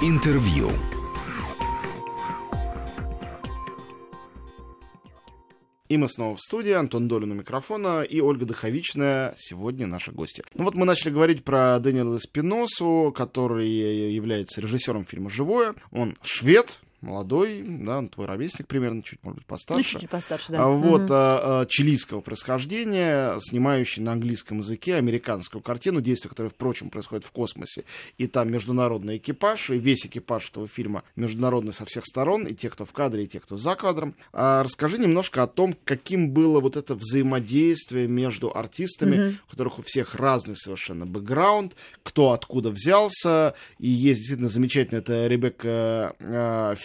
Интервью. И мы снова в студии, Антон Долин у микрофона и Ольга Дыховичная сегодня наши гости. Ну вот мы начали говорить про Дэниела Спиносу, который является режиссером фильма «Живое». Он швед, молодой, да, твой ровесник примерно, чуть, может быть, постарше. Ну, чуть постарше, да. А, вот, угу. а, чилийского происхождения, снимающий на английском языке американскую картину, действие, которое, впрочем, происходит в космосе. И там международный экипаж, и весь экипаж этого фильма международный со всех сторон, и те, кто в кадре, и те, кто за кадром. А, расскажи немножко о том, каким было вот это взаимодействие между артистами, угу. у которых у всех разный совершенно бэкграунд, кто откуда взялся, и есть действительно замечательно, это Ребекка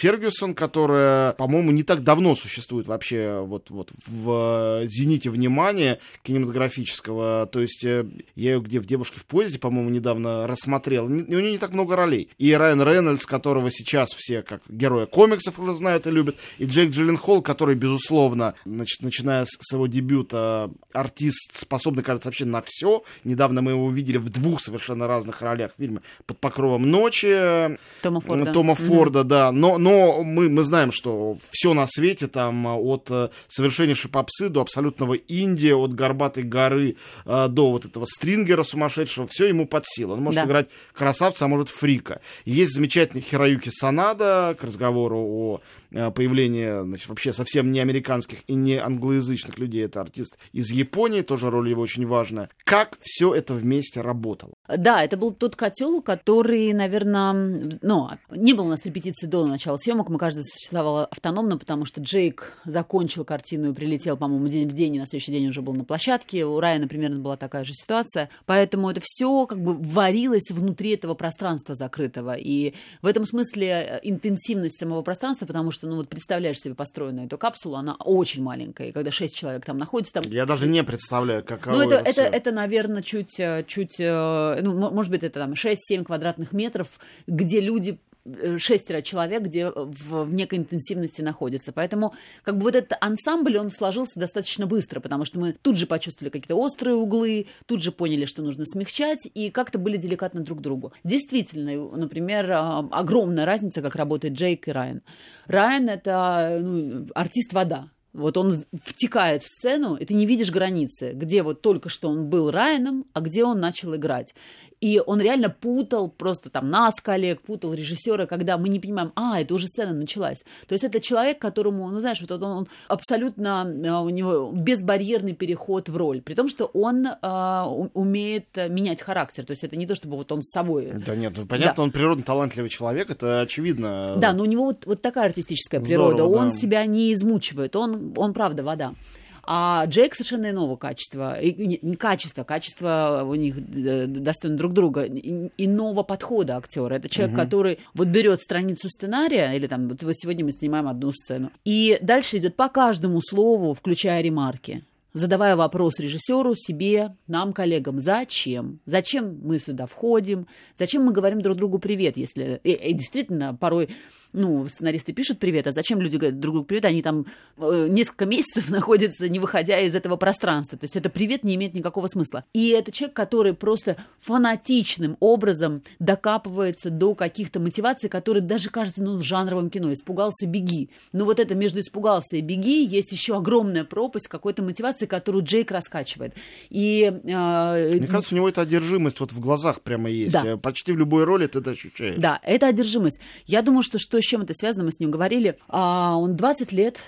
Фергюсон, которая, по-моему, не так давно существует вообще вот, вот в зените внимания кинематографического. То есть э, я ее где в «Девушке в поезде», по-моему, недавно рассмотрел. У нее не так много ролей. И Райан Рейнольдс, которого сейчас все как героя комиксов уже знают и любят, и Джейк Джилленхол, который, безусловно, значит, начиная с своего дебюта, артист, способный, кажется, вообще на все. Недавно мы его увидели в двух совершенно разных ролях в фильме «Под покровом ночи». Тома Форда. Тома Форда, mm-hmm. да. Но, но но мы, мы знаем, что все на свете, там, от э, совершеннейшей попсы до абсолютного Индия, от горбатой горы э, до вот этого стрингера сумасшедшего, все ему под силу. Он может да. играть красавца, а может фрика. Есть замечательный Хироюки Санада, к разговору о появление, значит, вообще совсем не американских и не англоязычных людей. Это артист из Японии, тоже роль его очень важная. Как все это вместе работало? Да, это был тот котел, который, наверное, ну, не было у нас репетиции до начала съемок, мы каждый существовал автономно, потому что Джейк закончил картину и прилетел, по-моему, день в день, и на следующий день уже был на площадке. У Райана примерно была такая же ситуация. Поэтому это все как бы варилось внутри этого пространства закрытого. И в этом смысле э, интенсивность самого пространства, потому что что, ну вот представляешь себе построенную эту капсулу, она очень маленькая, и когда шесть человек там находится, там... Я даже не представляю, каково Ну это, это, это, это, наверное, чуть, э, чуть, э, ну, может быть, это там 6-7 квадратных метров, где люди шестеро человек, где в, в некой интенсивности находятся. Поэтому как бы вот этот ансамбль, он сложился достаточно быстро, потому что мы тут же почувствовали какие-то острые углы, тут же поняли, что нужно смягчать, и как-то были деликатны друг к другу. Действительно, например, а, огромная разница, как работает Джейк и Райан. Райан — это ну, артист вода. Вот он втекает в сцену, и ты не видишь границы, где вот только что он был Райаном, а где он начал играть. И он реально путал просто там нас, коллег, путал режиссера, когда мы не понимаем, а, это уже сцена началась. То есть это человек, которому, ну знаешь, вот он, он абсолютно, а, у него безбарьерный переход в роль, при том, что он э, умеет менять характер. То есть это не то, чтобы вот он с собой... Да нет, ну, понятно, да. он природно талантливый человек, это очевидно. Да, но у него вот, вот такая артистическая природа, Здорово, он да. себя не измучивает, он он, правда вода. А Джейк совершенно иного качества. И, не качество, качество у них э, достойно друг друга. Иного подхода актера. Это человек, угу. который вот берет страницу сценария, или там, вот, вот сегодня мы снимаем одну сцену, и дальше идет по каждому слову, включая ремарки задавая вопрос режиссеру, себе, нам, коллегам, зачем? Зачем мы сюда входим? Зачем мы говорим друг другу привет, если... И, и действительно, порой ну, сценаристы пишут привет, а зачем люди говорят друг другу привет? Они там э, несколько месяцев находятся, не выходя из этого пространства. То есть это привет не имеет никакого смысла. И это человек, который просто фанатичным образом докапывается до каких-то мотиваций, которые даже кажется, ну, в жанровом кино. Испугался, беги. Но вот это между испугался и беги есть еще огромная пропасть какой-то мотивации, которую Джейк раскачивает. И, э, Мне кажется, у него эта одержимость вот в глазах прямо есть. Да. Почти в любой роли ты это ощущаешь. Да, это одержимость. Я думаю, что что с чем это связано, мы с ним говорили. А, он 20 лет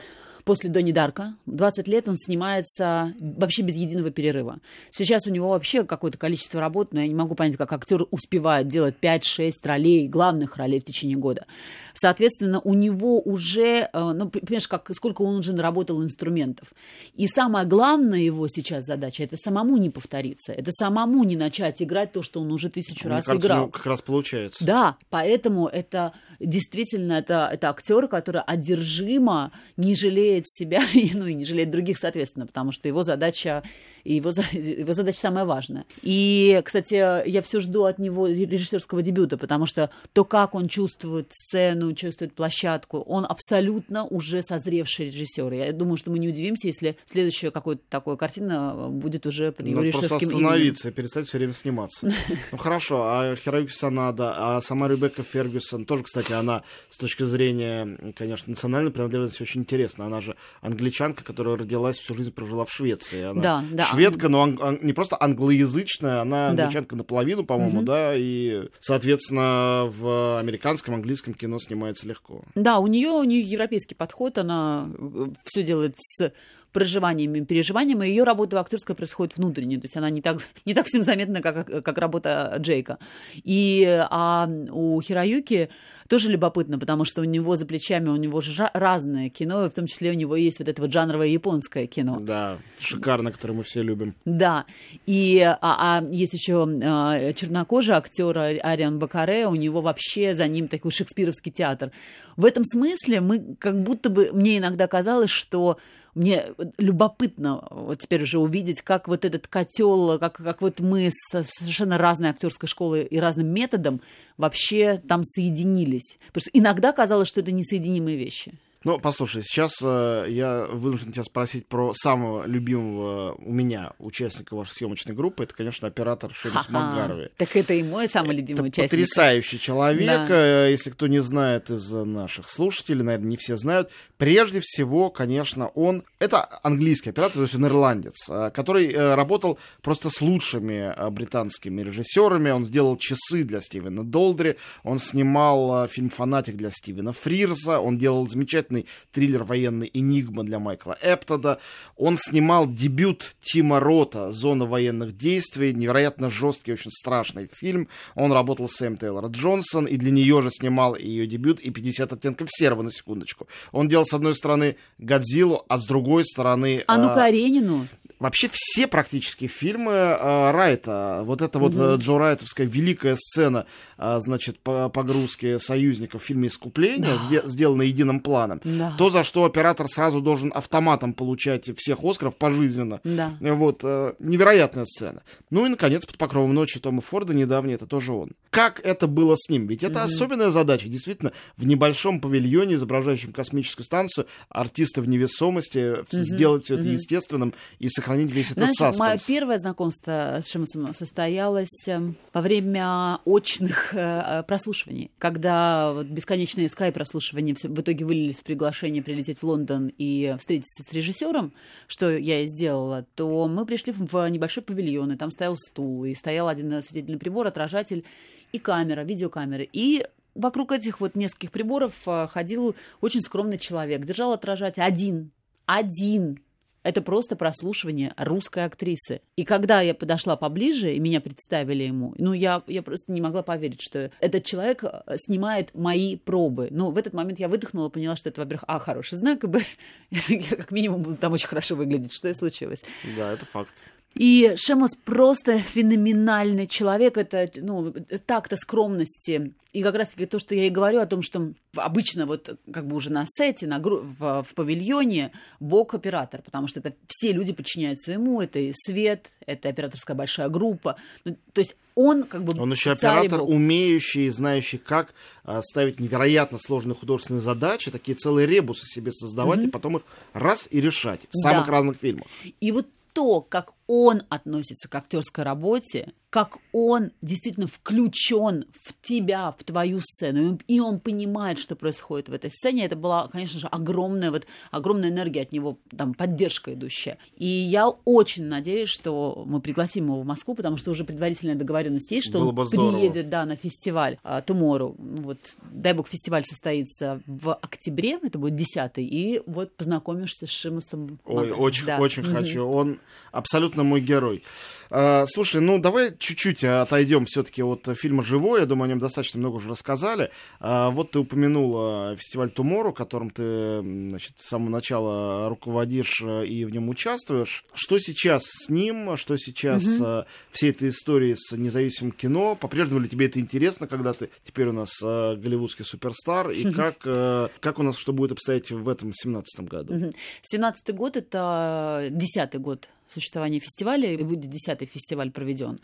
после Донни Дарка. 20 лет он снимается вообще без единого перерыва. Сейчас у него вообще какое-то количество работ, но я не могу понять, как актер успевает делать 5-6 ролей, главных ролей в течение года. Соответственно, у него уже, э, ну, понимаешь, как, сколько он уже наработал инструментов. И самая главная его сейчас задача – это самому не повториться, это самому не начать играть то, что он уже тысячу Мне раз кажется, играл. Как раз получается. Да, поэтому это действительно это, это актер, который одержимо, не жалея жалеет себя, ну и не жалеет других, соответственно, потому что его задача и его, его задача самая важная. И, кстати, я все жду от него режиссерского дебюта, потому что то, как он чувствует сцену, чувствует площадку, он абсолютно уже созревший режиссер. Я думаю, что мы не удивимся, если следующая какая-то такая картина будет уже под его Надо режиссерским просто остановиться именем. и перестать все время сниматься. Ну хорошо, а Хироюки Санада, а сама Ребекка Фергюсон, тоже, кстати, она с точки зрения, конечно, национальной принадлежности очень интересна. Она же англичанка, которая родилась, всю жизнь прожила в Швеции. Она да, да шведка, но ан- ан- не просто англоязычная, она да. англичанка наполовину, по-моему, угу. да, и, соответственно, в американском, английском кино снимается легко. Да, у нее у нее европейский подход, она э, все делает с проживанием и переживанием, и ее работа актерская происходит внутренне, то есть она не так, не так всем заметна, как, как работа Джейка. И а у Хироюки тоже любопытно, потому что у него за плечами, у него же разное кино, и в том числе у него есть вот это вот жанровое японское кино. Да, шикарно, которое мы все любим. Да, и а, а есть еще а, чернокожий актер Ариан Бакаре, у него вообще за ним такой шекспировский театр. В этом смысле мы как будто бы, мне иногда казалось, что мне любопытно вот теперь уже увидеть, как вот этот котел, как, как вот мы с совершенно разной актерской школой и разным методом вообще там соединились. Потому что иногда казалось, что это несоединимые вещи. Ну, послушай, сейчас э, я вынужден тебя спросить про самого любимого у меня участника вашей съемочной группы. Это, конечно, оператор Шерис Макгарови. Так это и мой самый любимый это участник. Потрясающий человек. Да. Э, если кто не знает из наших слушателей, наверное, не все знают. Прежде всего, конечно, он это английский оператор, то есть он ирландец, э, который э, работал просто с лучшими британскими режиссерами. Он сделал часы для Стивена Долдри, он снимал фильм Фанатик для Стивена Фрирза, он делал замечательный замечательный триллер военный «Энигма» для Майкла Эптода. Он снимал дебют Тима Рота «Зона военных действий», невероятно жесткий, очень страшный фильм. Он работал с Сэм Тейлор Джонсон, и для нее же снимал ее дебют и 50 оттенков серого, на секундочку. Он делал, с одной стороны, Годзиллу, а с другой стороны... А ну Каренину. Вообще все практически фильмы э, Райта, вот эта вот mm Джо Райтовская великая сцена, э, значит, по погрузки союзников в фильме «Искупление», да. сделана единым планом, да. то, за что оператор сразу должен автоматом получать всех Оскаров пожизненно. Да. Вот, э, невероятная сцена. Ну и, наконец, «Под покровом ночи» Тома Форда недавний, это тоже он. Как это было с ним? Ведь это mm особенная задача, действительно, в небольшом павильоне, изображающем космическую станцию, артисты в невесомости, mm сделать все это mm естественным и сохранить сохранить весь этот Знаешь, саспенс. Мое первое знакомство с Шимасом состоялось эм, во время очных э, прослушиваний, когда вот бесконечные скайп-прослушивания в итоге вылились в приглашение прилететь в Лондон и встретиться с режиссером, что я и сделала, то мы пришли в небольшой павильон, и там стоял стул, и стоял один осветительный прибор, отражатель и камера, видеокамеры. И вокруг этих вот нескольких приборов э, ходил очень скромный человек, держал отражатель один, один это просто прослушивание русской актрисы. И когда я подошла поближе, и меня представили ему, ну, я, я просто не могла поверить, что этот человек э, снимает мои пробы. Ну, в этот момент я выдохнула, поняла, что это, во-первых, а, хороший знак, и б, я как минимум буду там очень хорошо выглядеть. Что и случилось. Да, это факт. И Шемос просто феноменальный человек. Это, ну, так-то скромности. И как раз-таки то, что я и говорю о том, что обычно вот как бы уже на сете, на, в, в павильоне бог-оператор, потому что это все люди подчиняются ему, это и свет, это операторская большая группа. Ну, то есть он как бы... Он еще оператор, умеющий, знающий, как а, ставить невероятно сложные художественные задачи, такие целые ребусы себе создавать, mm-hmm. и потом их раз и решать в самых да. разных фильмах. И вот то, как он относится к актерской работе, как он действительно включен в тебя, в твою сцену, и он понимает, что происходит в этой сцене. Это была, конечно же, огромная, вот, огромная энергия от него, там, поддержка идущая. И я очень надеюсь, что мы пригласим его в Москву, потому что уже предварительная договоренность есть, что Было он приедет да, на фестиваль uh, Tomorrow. Вот, дай бог, фестиваль состоится в октябре, это будет 10 и вот познакомишься с Шимасом. Ой, очень, да. очень mm-hmm. хочу. Он абсолютно мой герой. Uh, слушай, ну давай чуть-чуть отойдем все-таки от фильма «Живой». Я думаю, о нем достаточно много уже рассказали. А, вот ты упомянула фестиваль «Тумору», которым ты значит, с самого начала руководишь и в нем участвуешь. Что сейчас с ним? Что сейчас угу. всей этой истории с независимым кино? По-прежнему ли тебе это интересно, когда ты теперь у нас голливудский суперстар? И как, как у нас что будет обстоять в этом 17 году? 17 год — это десятый год существования фестиваля, и будет десятый фестиваль проведен.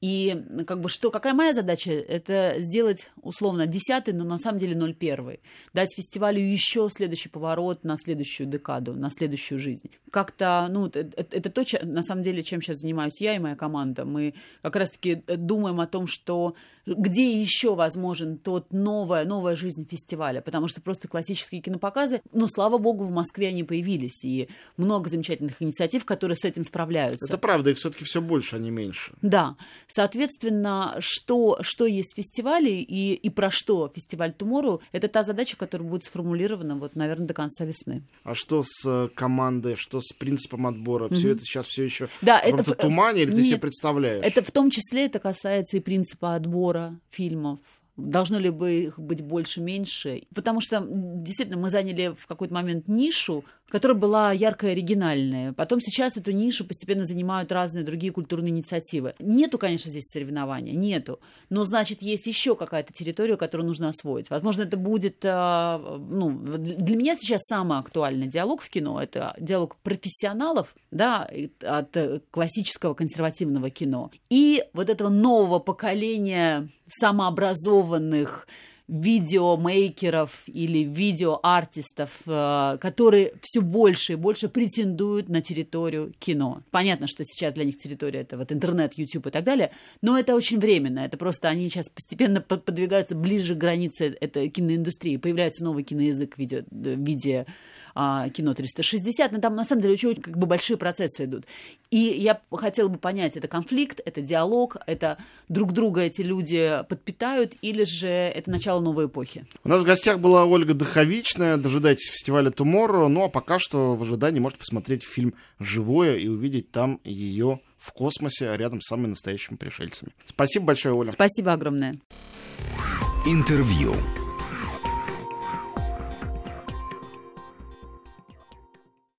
И как бы что, какая моя задача? Это сделать условно десятый, но на самом деле ноль первый. Дать фестивалю еще следующий поворот на следующую декаду, на следующую жизнь. Как-то, ну, это, это то, на самом деле, чем сейчас занимаюсь я и моя команда. Мы как раз-таки думаем о том, что где еще возможен тот новая, новая жизнь фестиваля, потому что просто классические кинопоказы, ну, слава богу, в Москве они появились, и много замечательных инициатив, которые с этим справляются. Это правда, их все-таки все больше, а не меньше. Да. Соответственно, что, что есть фестивали и, и про что фестиваль Tomorrow, это та задача, которая будет сформулирована, вот, наверное, до конца весны. А что с э, командой, что с принципом отбора? Mm-hmm. Все это сейчас все еще да, в это в тумане, или нет, ты себе представляешь? Это в том числе это касается и принципа отбора фильмов, Должно ли бы их быть больше, меньше? Потому что действительно мы заняли в какой-то момент нишу, которая была яркая, оригинальная. Потом сейчас эту нишу постепенно занимают разные другие культурные инициативы. Нету, конечно, здесь соревнования, нету. Но, значит, есть еще какая-то территория, которую нужно освоить. Возможно, это будет... А, ну, для меня сейчас самый актуальный диалог в кино. Это диалог профессионалов, да, от классического консервативного кино. И вот этого нового поколения самообразованных видеомейкеров или видеоартистов, э, которые все больше и больше претендуют на территорию кино. Понятно, что сейчас для них территория это вот интернет, YouTube и так далее, но это очень временно. Это просто они сейчас постепенно подвигаются ближе к границе этой киноиндустрии. Появляется новый киноязык в виде, в виде а, кино 360, но там на самом деле очень как бы большие процессы идут. И я хотела бы понять, это конфликт, это диалог, это друг друга эти люди подпитают, или же это начало новой эпохи? У нас в гостях была Ольга Доховичная, дожидайтесь фестиваля Tomorrow, ну а пока что в ожидании можете посмотреть фильм «Живое» и увидеть там ее в космосе рядом с самыми настоящими пришельцами. Спасибо большое, Оля. Спасибо огромное. Интервью.